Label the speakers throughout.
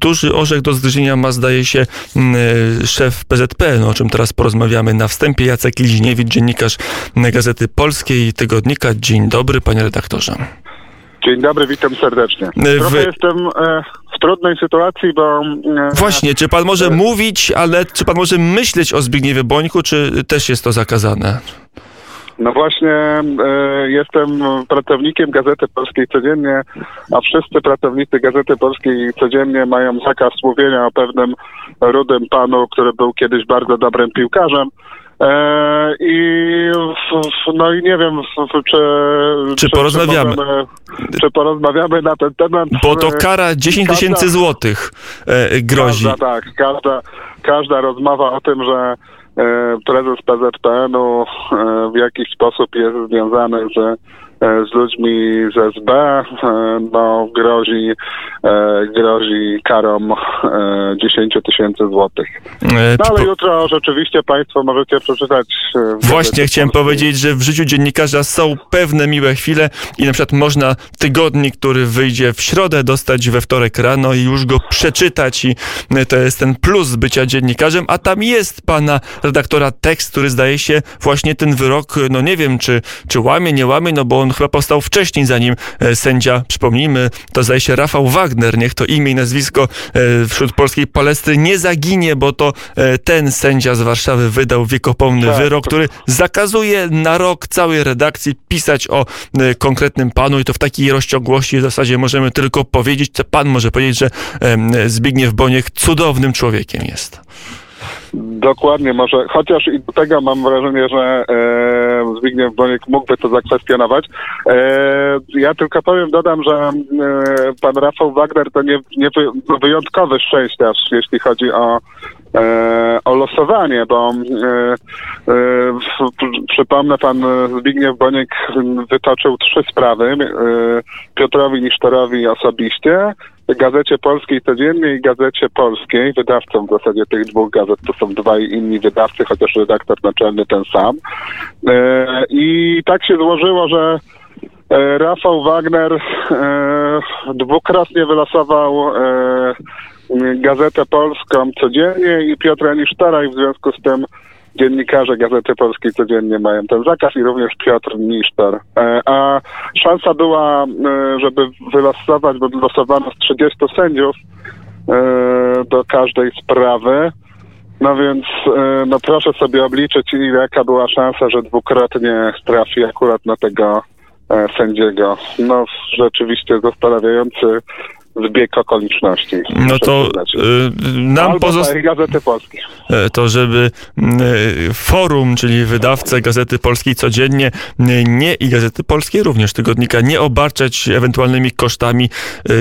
Speaker 1: duży orzech do zgryzienia ma, zdaje się, szef PZP, no, o czym teraz porozmawiamy na wstępie. Jacek Liźniewicz, dziennikarz Gazety Polskiej Tygodnika. Dzień dobry, panie redaktorze.
Speaker 2: Dzień dobry, witam serdecznie. Trochę w... jestem e, w trudnej sytuacji, bo...
Speaker 1: E, Właśnie, czy pan może e... mówić, ale czy pan może myśleć o Zbigniewie Bońku, czy też jest to zakazane?
Speaker 2: No właśnie e, jestem pracownikiem Gazety Polskiej codziennie, a wszyscy pracownicy Gazety Polskiej codziennie mają zakaz mówienia o pewnym rudym panu, który był kiedyś bardzo dobrym piłkarzem. E, I no i nie wiem, czy,
Speaker 1: czy, czy porozmawiamy.
Speaker 2: Czy, czy porozmawiamy na ten temat.
Speaker 1: Bo to kara 10 tysięcy złotych e, grozi.
Speaker 2: Każda, tak, każda, każda rozmowa o tym, że prezes PZPN-u e, w jakiś sposób jest związany z E, z ludźmi z SB, e, no, grozi, e, grozi karą 10 tysięcy złotych. No ale jutro rzeczywiście Państwo możecie przeczytać.
Speaker 1: Właśnie chciałem powiedzieć, że w życiu dziennikarza są pewne miłe chwile i na przykład można tygodnik, który wyjdzie w środę, dostać we wtorek rano i już go przeczytać i to jest ten plus bycia dziennikarzem, a tam jest pana redaktora tekst, który zdaje się właśnie ten wyrok, no nie wiem, czy, czy łamie, nie łamie, no bo on chyba powstał wcześniej, zanim e, sędzia, przypomnijmy, to zdaje się Rafał Wagner, niech to imię i nazwisko e, wśród polskiej palestry nie zaginie, bo to e, ten sędzia z Warszawy wydał wiekopomny tak. wyrok, który zakazuje na rok całej redakcji pisać o konkretnym panu i to w takiej rozciągłości w zasadzie możemy tylko powiedzieć, co pan może powiedzieć, że Zbigniew Boniek cudownym człowiekiem jest.
Speaker 2: Dokładnie, może, chociaż i do tego mam wrażenie, że e, Zbigniew Boniek mógłby to zakwestionować. E, ja tylko powiem, dodam, że e, pan Rafał Wagner to nie, nie wy, wyjątkowy szczęściarz, jeśli chodzi o, e, o losowanie, bo e, e, przypomnę, pan Zbigniew Boniek wytoczył trzy sprawy. E, Piotrowi Nisztorowi osobiście, Gazecie Polskiej codziennie i Gazecie Polskiej. Wydawcą w zasadzie tych dwóch gazet to są dwaj inni wydawcy, chociaż redaktor naczelny ten sam. E, I tak się złożyło, że e, Rafał Wagner e, dwukrotnie wylosował Gazetę Polską codziennie i Piotr Anisztaraj w związku z tym dziennikarze Gazety Polskiej codziennie mają ten zakaz i również Piotr Nisztor. E, a szansa była, e, żeby wylosować, bo losowano z 30 sędziów e, do każdej sprawy. No więc no proszę sobie obliczyć, jaka była szansa, że dwukrotnie trafi akurat na tego sędziego. No rzeczywiście zastanawiający zbieg okoliczności.
Speaker 1: No to y, nam
Speaker 2: pozostaje Gazety Polskiej.
Speaker 1: E, to, żeby y, forum, czyli wydawcę Gazety Polskiej codziennie, y, nie i Gazety Polskiej również tygodnika, nie obarczać ewentualnymi kosztami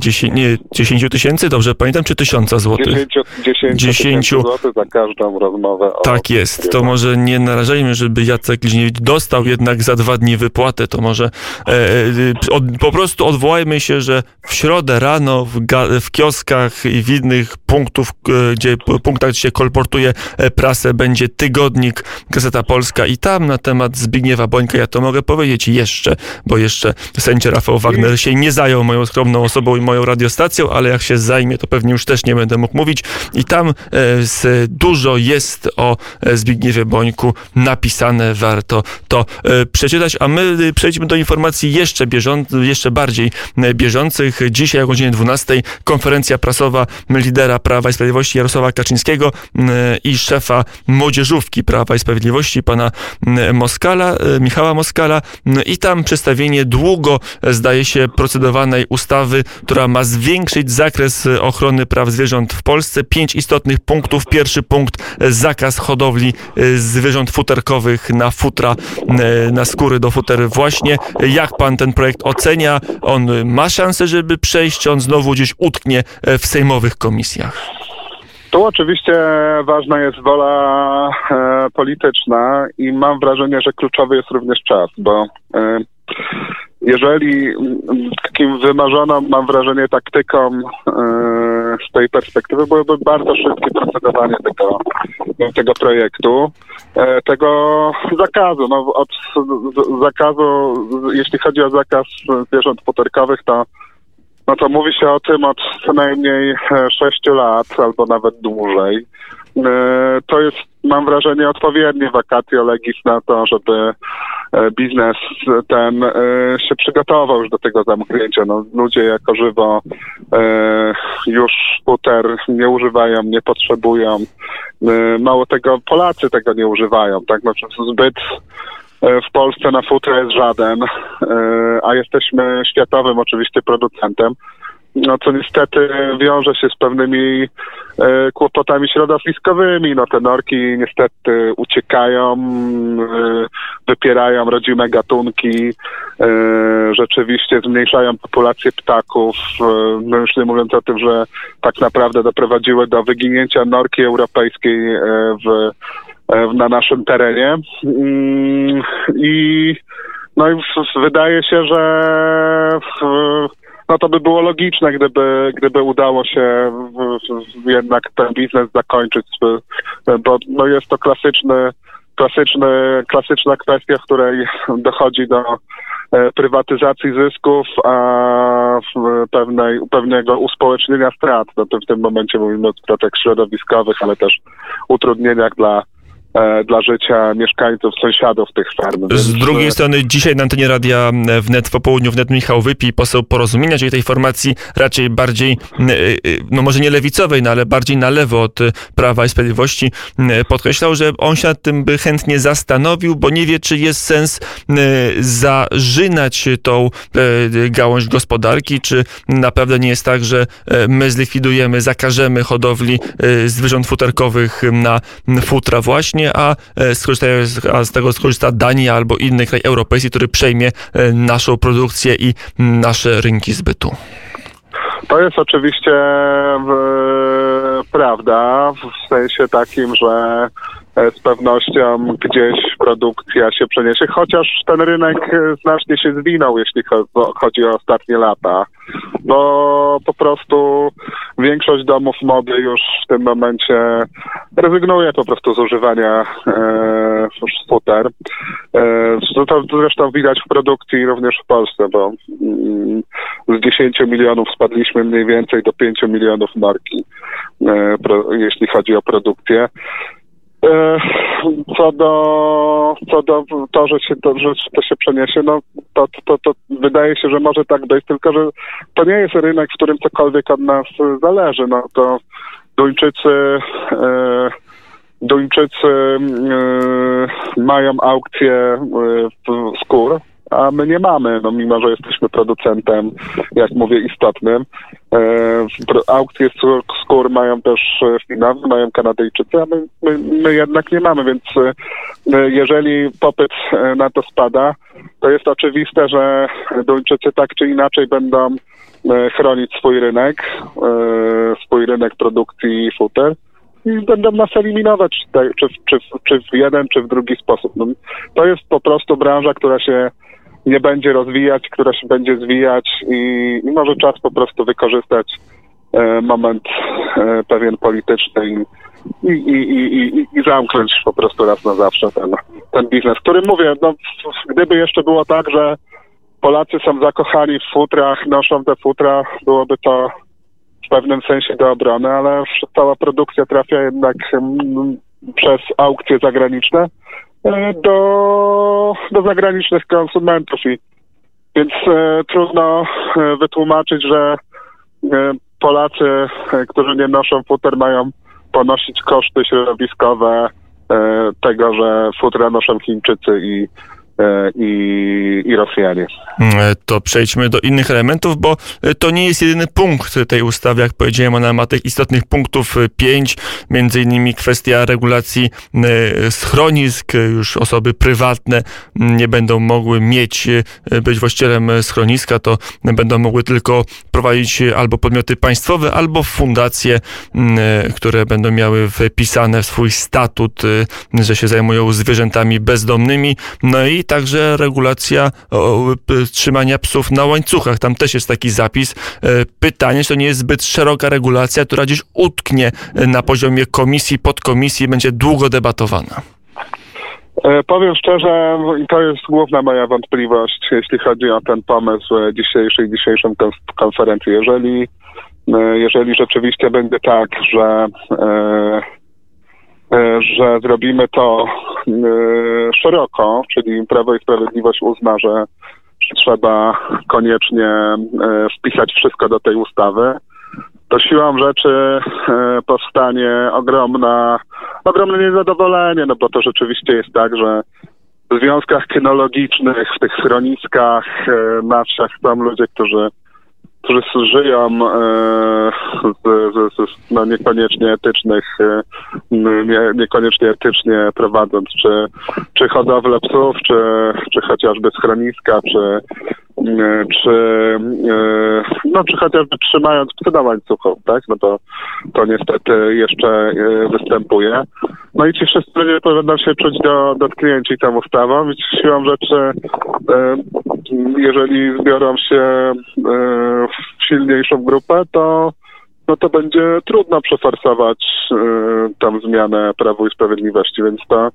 Speaker 1: 10 tysięcy, dobrze pamiętam, czy tysiąca złotych?
Speaker 2: 10, 10 złotych za każdą rozmowę.
Speaker 1: Tak jest. To może nie narażajmy, żeby Jacek Liźniewicz dostał jednak za dwa dni wypłatę, to może e, e od, po prostu odwołajmy się, że w środę rano w, w kioskach i w innych punktów, e, gdzie, punktach, gdzie się kolportuje e, prasę, będzie tygodnik Gazeta Polska i tam na temat Zbigniewa Bońka ja to mogę powiedzieć jeszcze, bo jeszcze sędzia Rafał Wagner się nie zajął moją skromną osobą i moją radiostacją, ale jak się zajmie, to pewnie już też nie będę mógł mówić. I tam e, dużo jest o Zbigniewie Bońku napisane, warto to przeczytać, a my przejdźmy do informacji jeszcze, bieżących, jeszcze bardziej bieżących. Dzisiaj o godzinie 12 12 konferencja prasowa lidera Prawa i Sprawiedliwości Jarosława Kaczyńskiego i szefa młodzieżówki Prawa i Sprawiedliwości pana Moskala, e, Michała Moskala i tam przedstawienie długo zdaje się procedowanej ustawy, która ma zwiększyć zakres ochrony praw zwierząt w Polsce. Pięć istotnych punktów. Pierwszy punkt zakaz hodowli e, zwierząt futerkowych na futra, e, na skóry do futer właśnie. Jak pan ten projekt ocenia? On ma szansę, żeby przejść, on znowu znowu gdzieś utknie e, w sejmowych komisjach?
Speaker 2: Tu oczywiście ważna jest wola e, polityczna i mam wrażenie, że kluczowy jest również czas, bo e, jeżeli takim wymarzoną, mam wrażenie, taktyką e, z tej perspektywy byłoby bardzo szybkie procedowanie tego, tego projektu, e, tego zakazu. No, od zakazu, jeśli chodzi o zakaz zwierząt futerkowych, to no to mówi się o tym od co najmniej 6 lat albo nawet dłużej. To jest, mam wrażenie, odpowiednie vacatio legis na to, żeby biznes ten się przygotował już do tego zamknięcia. No, ludzie jako żywo już futer nie używają, nie potrzebują. Mało tego, Polacy tego nie używają, tak? Znaczy zbyt E, w Polsce na futra jest żaden, e, a jesteśmy światowym oczywiście producentem, no co niestety wiąże się z pewnymi e, kłopotami środowiskowymi. No te norki niestety uciekają, wypierają rodzime gatunki, rzeczywiście zmniejszają populację ptaków, no już nie mówiąc o tym, że tak naprawdę doprowadziły do wyginięcia norki europejskiej w E, na naszym terenie. Mm, I no i wydaje się, że no to by było logiczne, gdyby, gdyby udało się jednak ten biznes zakończyć, bo no jest to klasyczny, klasyczny, klasyczna kwestia, w której dochodzi do e, prywatyzacji zysków, a pewnej, pewnego uspołecznienia strat. No to w tym momencie mówimy o stratach środowiskowych, ale też utrudnieniach dla E, dla życia mieszkańców, sąsiadów tych farm.
Speaker 1: Z drugiej strony dzisiaj na antenie radia wnet po południu wnet Michał Wypi, poseł porozumienia, czyli tej formacji raczej bardziej, e, e, no może nie lewicowej, no ale bardziej na lewo od Prawa i Sprawiedliwości, podkreślał, że on się nad tym by chętnie zastanowił, bo nie wie, czy jest sens zażynać tą gałąź gospodarki, czy naprawdę nie jest tak, że my zlikwidujemy, zakażemy hodowli zwierząt futerkowych na futra właśnie, a, e, a z tego skorzysta Dania albo inny kraj europejski, który przejmie e, naszą produkcję i nasze rynki zbytu.
Speaker 2: To jest oczywiście prawda, w sensie takim, że z pewnością gdzieś produkcja się przeniesie, chociaż ten rynek e, znacznie się zwinął, jeśli chodzi o ostatnie lata, bo po prostu większość domów mody już w tym momencie rezygnuje po prostu z używania e, futer. E, to zresztą widać w produkcji również w Polsce, bo mm, z 10 milionów spadliśmy mniej więcej do 5 milionów marki, e, pro, jeśli chodzi o produkcję. E, co do, co do to, że się to, że to się przeniesie, no to, to, to wydaje się, że może tak być, tylko że to nie jest rynek, w którym cokolwiek od nas zależy. No to Duńczycy e, Duńczycy e, mają aukcję skór a my nie mamy, no mimo, że jesteśmy producentem, jak mówię, istotnym. E, aukcje skór mają też Finowie, mają Kanadyjczycy, a my, my, my jednak nie mamy, więc e, jeżeli popyt e, na to spada, to jest oczywiste, że Duńczycy tak czy inaczej będą e, chronić swój rynek, e, swój rynek produkcji futer i będą nas eliminować, czy, czy, czy, w jeden, czy w drugi sposób. No, to jest po prostu branża, która się nie będzie rozwijać, która się będzie zwijać i, i może czas po prostu wykorzystać e, moment e, pewien polityczny i, i, i, i, zamknąć po prostu raz na zawsze ten, ten biznes, który mówię, no, gdyby jeszcze było tak, że Polacy są zakochani w futrach, noszą te futra, byłoby to w pewnym sensie do obrony, ale cała produkcja trafia jednak mm, przez aukcje zagraniczne do, do zagranicznych konsumentów. I, więc e, trudno e, wytłumaczyć, że e, Polacy, e, którzy nie noszą futer, mają ponosić koszty środowiskowe e, tego, że futra noszą Chińczycy i E, i, i Rosjanie.
Speaker 1: Mm, e, to przejdźmy do innych elementów, bo e, to nie jest jedyny punkt tej ustawy. Jak powiedziałem, ona ma tych istotnych punktów pięć, między innymi kwestia regulacji schronisk. Już osoby prywatne nie będą mogły mieć, być właścicielem schroniska, to będą mogły tylko prowadzić albo podmioty państwowe, albo fundacje, które będą miały wpisane w swój statut, że się zajmują zwierzętami bezdomnymi. No i także regulacja trzymania psów na łańcuchach. Tam też jest taki zapis. E, pytanie, czy to nie jest zbyt szeroka regulacja, która gdzieś utknie na poziomie komisji, podkomisji, będzie długo debatowana.
Speaker 2: E, powiem szczerze, to jest główna moja wątpliwość, jeśli chodzi o ten pomysł e, dzisiejszej, dzisiejszą konf- konferencji. Jeżeli, e, jeżeli rzeczywiście będzie tak, że, e, e, że zrobimy to e, szeroko, czyli Prawo i Sprawiedliwość uzna, że, trzeba koniecznie e, wpisać wszystko do tej ustawy, to siłą rzeczy e, powstanie ogromna, ogromne niezadowolenie, no bo to rzeczywiście jest tak, że w związkach kynologicznych, w tych schroniskach e, na wsiach są ludzie, którzy, którzy żyją e, z, z no niekoniecznie etycznych, e, nie, niekoniecznie etycznie prowadząc czy, czy hodowlę psów, czy, czy chociażby schroniska, czy, czy, e, no, czy chociażby trzymając psy na łańcuchu, tak? No to, to niestety jeszcze e, występuje. No i ci wszyscy ludzie będą się czuć do, dotknięci tą ustawą i siłą rzeczy, jeżeli zbiorą się w silniejszą grupę, to no to będzie trudno przeforsować e, tą zmianę Prawu i Sprawiedliwości, więc to,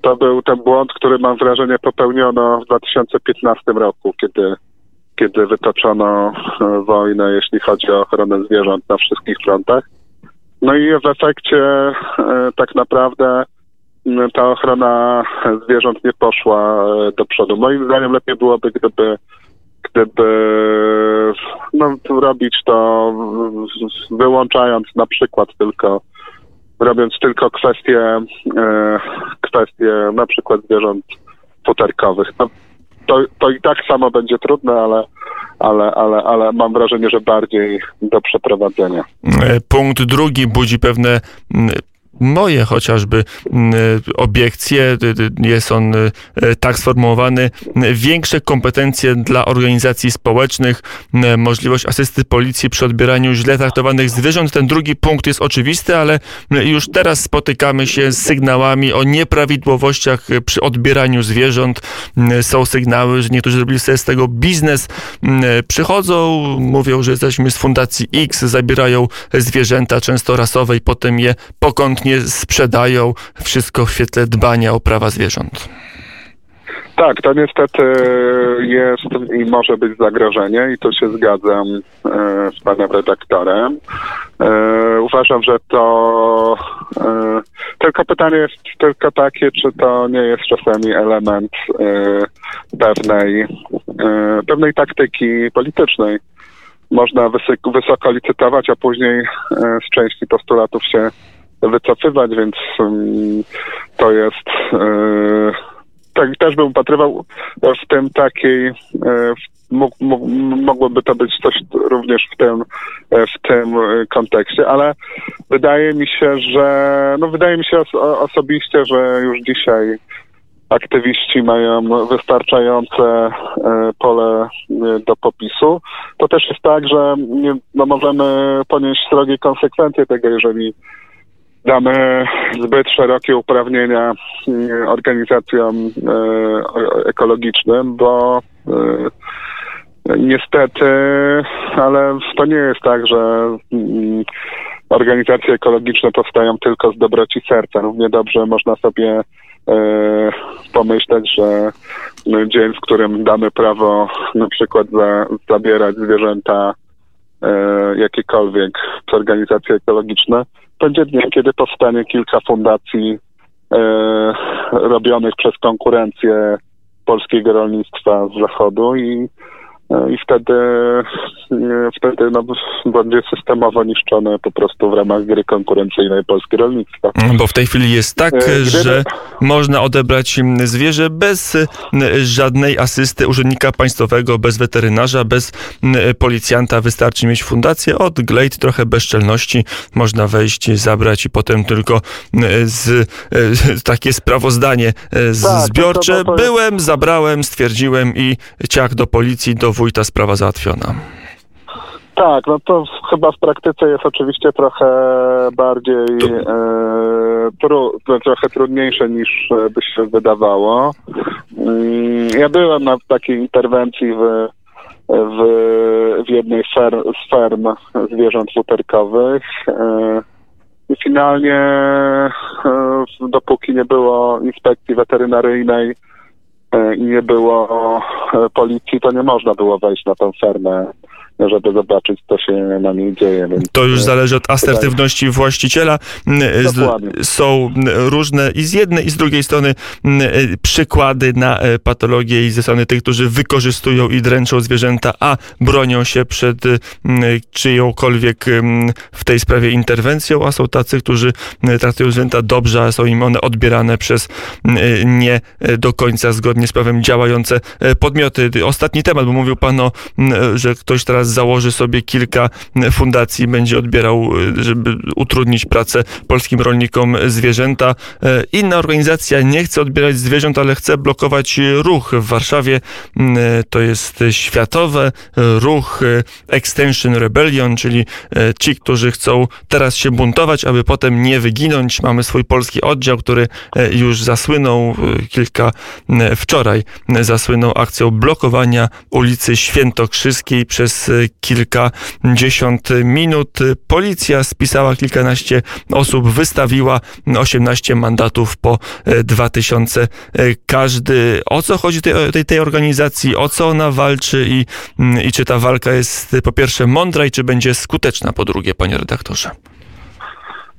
Speaker 2: to był ten błąd, który mam wrażenie popełniono w 2015 roku, kiedy, kiedy wytoczono e, wojnę, jeśli chodzi o ochronę zwierząt na wszystkich frontach. No i w efekcie e, tak naprawdę m, ta ochrona zwierząt nie poszła e, do przodu. Moim zdaniem lepiej byłoby, gdyby gdyby no, robić to wyłączając na przykład tylko robiąc tylko kwestie e, kwestie na przykład zwierząt futerkowych. No, to, to i tak samo będzie trudne, ale, ale, ale, ale mam wrażenie, że bardziej do przeprowadzenia.
Speaker 1: E, Punkt drugi budzi pewne moje chociażby mm, obiekcje. D- d- Jest on e, tak sformułowany. Większe kompetencje dla organizacji społecznych, możliwość asysty policji przy odbieraniu źle traktowanych zwierząt. Ten drugi punkt jest oczywisty, ale już teraz spotykamy się z sygnałami o nieprawidłowościach przy odbieraniu zwierząt. Są sygnały, że niektórzy zrobili sobie z tego biznes. Przychodzą, mówią, że jesteśmy z Fundacji X, zabierają zwierzęta, często rasowe i potem je pokątnie sprzedają. Wszystko w świetle dbania o prawa zwierząt.
Speaker 2: Tak, to niestety jest i może być zagrożenie i tu się zgadzam e, z panem redaktorem. E, uważam, że to e, tylko pytanie jest tylko takie, czy to nie jest czasami element pewnej, pewnej taktyki politycznej. Można wysoko, licytować, a później z części postulatów się wycofywać, więc mm, to jest e, tak, też bym upatrywał w tym takiej, e, mógł- mógł- mogłoby to być coś również w tym, e, w tym kontekście, ale wydaje mi się, że, no wydaje mi się osobiście, że już dzisiaj aktywiści mają wystarczające pole do popisu. To też jest tak, że no możemy ponieść srogie konsekwencje tego, jeżeli damy zbyt szerokie uprawnienia mm, organizacjom e, ekologicznym, bo e, niestety, ale to nie jest tak, że mm, organizacje ekologiczne powstają tylko z dobroci serca. Równie dobrze można sobie e, pomyśleć, że dzień, w którym damy prawo na przykład za, zabierać zwierzęta jakiekolwiek z organizacje ekologiczne, będzie dniem, kiedy powstanie kilka fundacji e, robionych przez konkurencję polskiego rolnictwa z zachodu i, e, i wtedy, e, wtedy no, będzie systemowo niszczone po prostu w ramach gry konkurencyjnej polskie rolnictwo.
Speaker 1: Bo w tej chwili jest tak,
Speaker 2: E, gdyby-
Speaker 1: że można odebrać mm, zwierzę bez mm, żadnej asysty urzędnika państwowego, bez weterynarza, bez mm, policjanta. Wystarczy mieć fundację, odglejt, trochę bezczelności. Można wejść, zabrać i potem tylko z, e, takie sprawozdanie
Speaker 2: Tak,
Speaker 1: zbiorcze.
Speaker 2: to- to
Speaker 1: Byłem, zabrałem, stwierdziłem i ciach do policji, do wójta sprawa załatwiona.
Speaker 2: Tak, no to chyba w praktyce jest oczywiście trochę bardziej e, tru, no, trochę trudniejsze niż e, by się wydawało. Mm, Ja byłem na takiej interwencji w, w, w jednej fer, z ferm zwierząt futerkowych. E, i finalnie dopóki nie było inspekcji weterynaryjnej i nie było policji, to nie można było wejść na tę fermę żeby zobaczyć, co się na niej dzieje. Więc
Speaker 1: to już zależy od asertywności właściciela.
Speaker 2: Dokładnie.
Speaker 1: Są różne i z jednej i z drugiej strony przykłady na patologię i ze strony tych, którzy wykorzystują i dręczą zwierzęta, a bronią się przed czyjąkolwiek w tej sprawie interwencją, a są tacy, którzy traktują zwierzęta dobrze, a są im one odbierane przez nie do końca zgodnie z prawem działające podmioty. Ostatni temat, bo mówił pan o, że ktoś teraz założy sobie kilka fundacji, będzie odbierał, żeby utrudnić pracę polskim rolnikom zwierzęta. Inna organizacja nie chce odbierać zwierząt, ale chce blokować ruch w Warszawie. To jest światowy ruch Extension Rebellion, czyli ci, którzy chcą teraz się buntować, aby potem nie wyginąć. Mamy swój polski oddział, który już zasłynął kilka wczoraj zasłynął akcją blokowania ulicy Świętokrzyskiej przez kilkadziesiąt minut. Policja spisała kilkanaście osób, wystawiła 18 mandatów po 2000 każdy. O co chodzi tej, tej, tej organizacji, o co ona walczy i, i czy ta walka jest po pierwsze mądra i czy będzie skuteczna po drugie, panie redaktorze?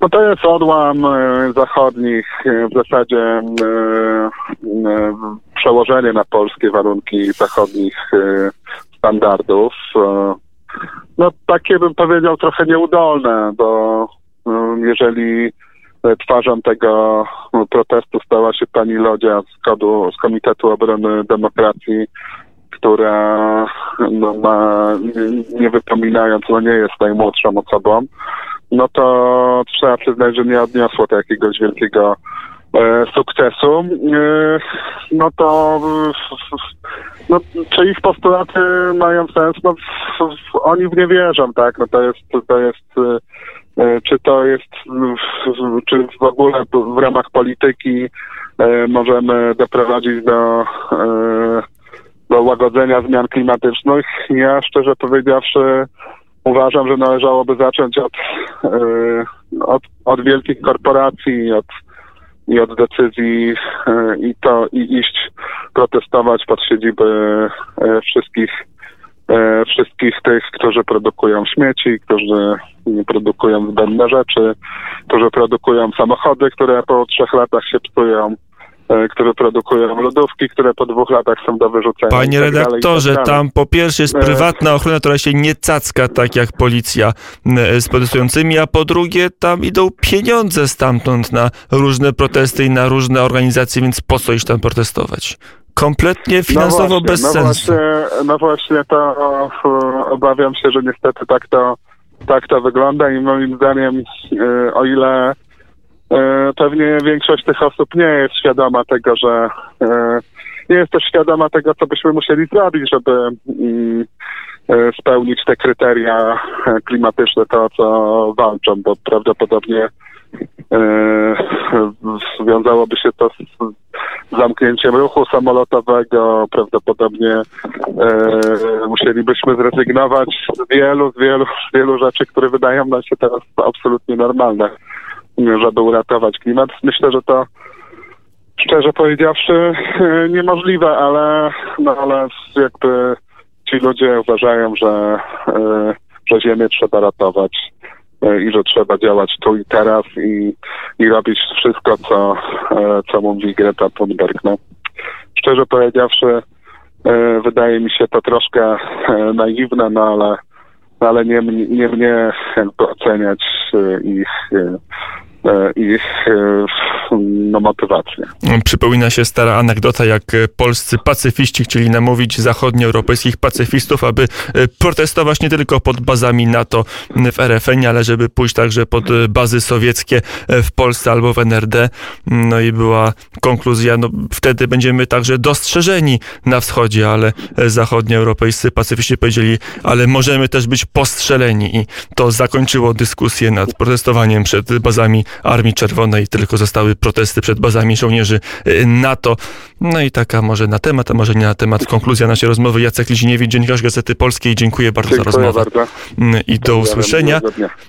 Speaker 2: No to jest odłam zachodnich, w zasadzie przełożenie na polskie warunki zachodnich standardów. No takie bym powiedział trochę nieudolne, bo jeżeli twarzą tego protestu stała się pani Lodzia z, kodu, z Komitetu Obrony Demokracji, która no, ma, nie wypominając, no nie jest najmłodszą osobą, no to trzeba przyznać, że nie odniosło to jakiegoś wielkiego e, sukcesu. E, no to no, czy ich postulaty mają sens? No, oni w nie wierzą, tak? No to jest, to jest e, czy to jest, czy w ogóle w ramach polityki e, możemy doprowadzić do, e, do łagodzenia zmian klimatycznych? Ja szczerze powiedziawszy uważam, że należałoby zacząć od, od, od wielkich korporacji, od i od decyzji i to i iść protestować pod siedziby wszystkich wszystkich tych, którzy produkują śmieci, którzy produkują zbędne rzeczy, którzy produkują samochody, które po trzech latach się psują, które produkują lodówki, które po dwóch latach są do wyrzucenia.
Speaker 1: Panie tak redaktorze, tak tam po pierwsze jest prywatna ochrona, która się nie cacka tak jak policja z protestującymi, a po drugie tam idą pieniądze stamtąd na różne protesty i na różne organizacje, więc po co iść tam protestować? Kompletnie finansowo
Speaker 2: no właśnie,
Speaker 1: bez
Speaker 2: no
Speaker 1: sensu.
Speaker 2: Właśnie, no właśnie to obawiam się, że niestety tak to, tak to wygląda i moim zdaniem o ile pewnie większość tych osób nie jest świadoma tego, że nie jest też świadoma tego, co byśmy musieli zrobić, żeby spełnić te kryteria klimatyczne, to o co walczą, bo prawdopodobnie związałoby się to z zamknięciem ruchu samolotowego, prawdopodobnie musielibyśmy zrezygnować z wielu, z wielu, z wielu rzeczy, które wydają nam się teraz absolutnie normalne żeby uratować klimat. Myślę, że to szczerze powiedziawszy niemożliwe, ale, no, ale jakby ci ludzie uważają, że, że Ziemię trzeba ratować i że trzeba działać tu i teraz i, i robić wszystko, co, co mówi Greta Thunberg. No. Szczerze powiedziawszy, wydaje mi się to troszkę naiwne, no ale, ale nie, nie mnie jakby oceniać ich ich no, motywację.
Speaker 1: Przypomina się stara anegdota, jak polscy pacyfiści chcieli namówić zachodnioeuropejskich pacyfistów, aby protestować nie tylko pod bazami NATO w RFN, ale żeby pójść także pod bazy sowieckie w Polsce albo w NRD. No i była konkluzja, no wtedy będziemy także dostrzeżeni na wschodzie, ale zachodnioeuropejscy pacyfiści powiedzieli, ale możemy też być postrzeleni i to zakończyło dyskusję nad protestowaniem przed bazami Armii Czerwonej, tylko zostały protesty przed bazami żołnierzy y, NATO. No i taka może na temat, a może nie na temat konkluzja naszej rozmowy. Jacek Liziniewicz, dziennikarz Gazety Polskiej. Dziękuję bardzo
Speaker 2: Dziękuję
Speaker 1: za rozmowę.
Speaker 2: Bardzo.
Speaker 1: I do usłyszenia.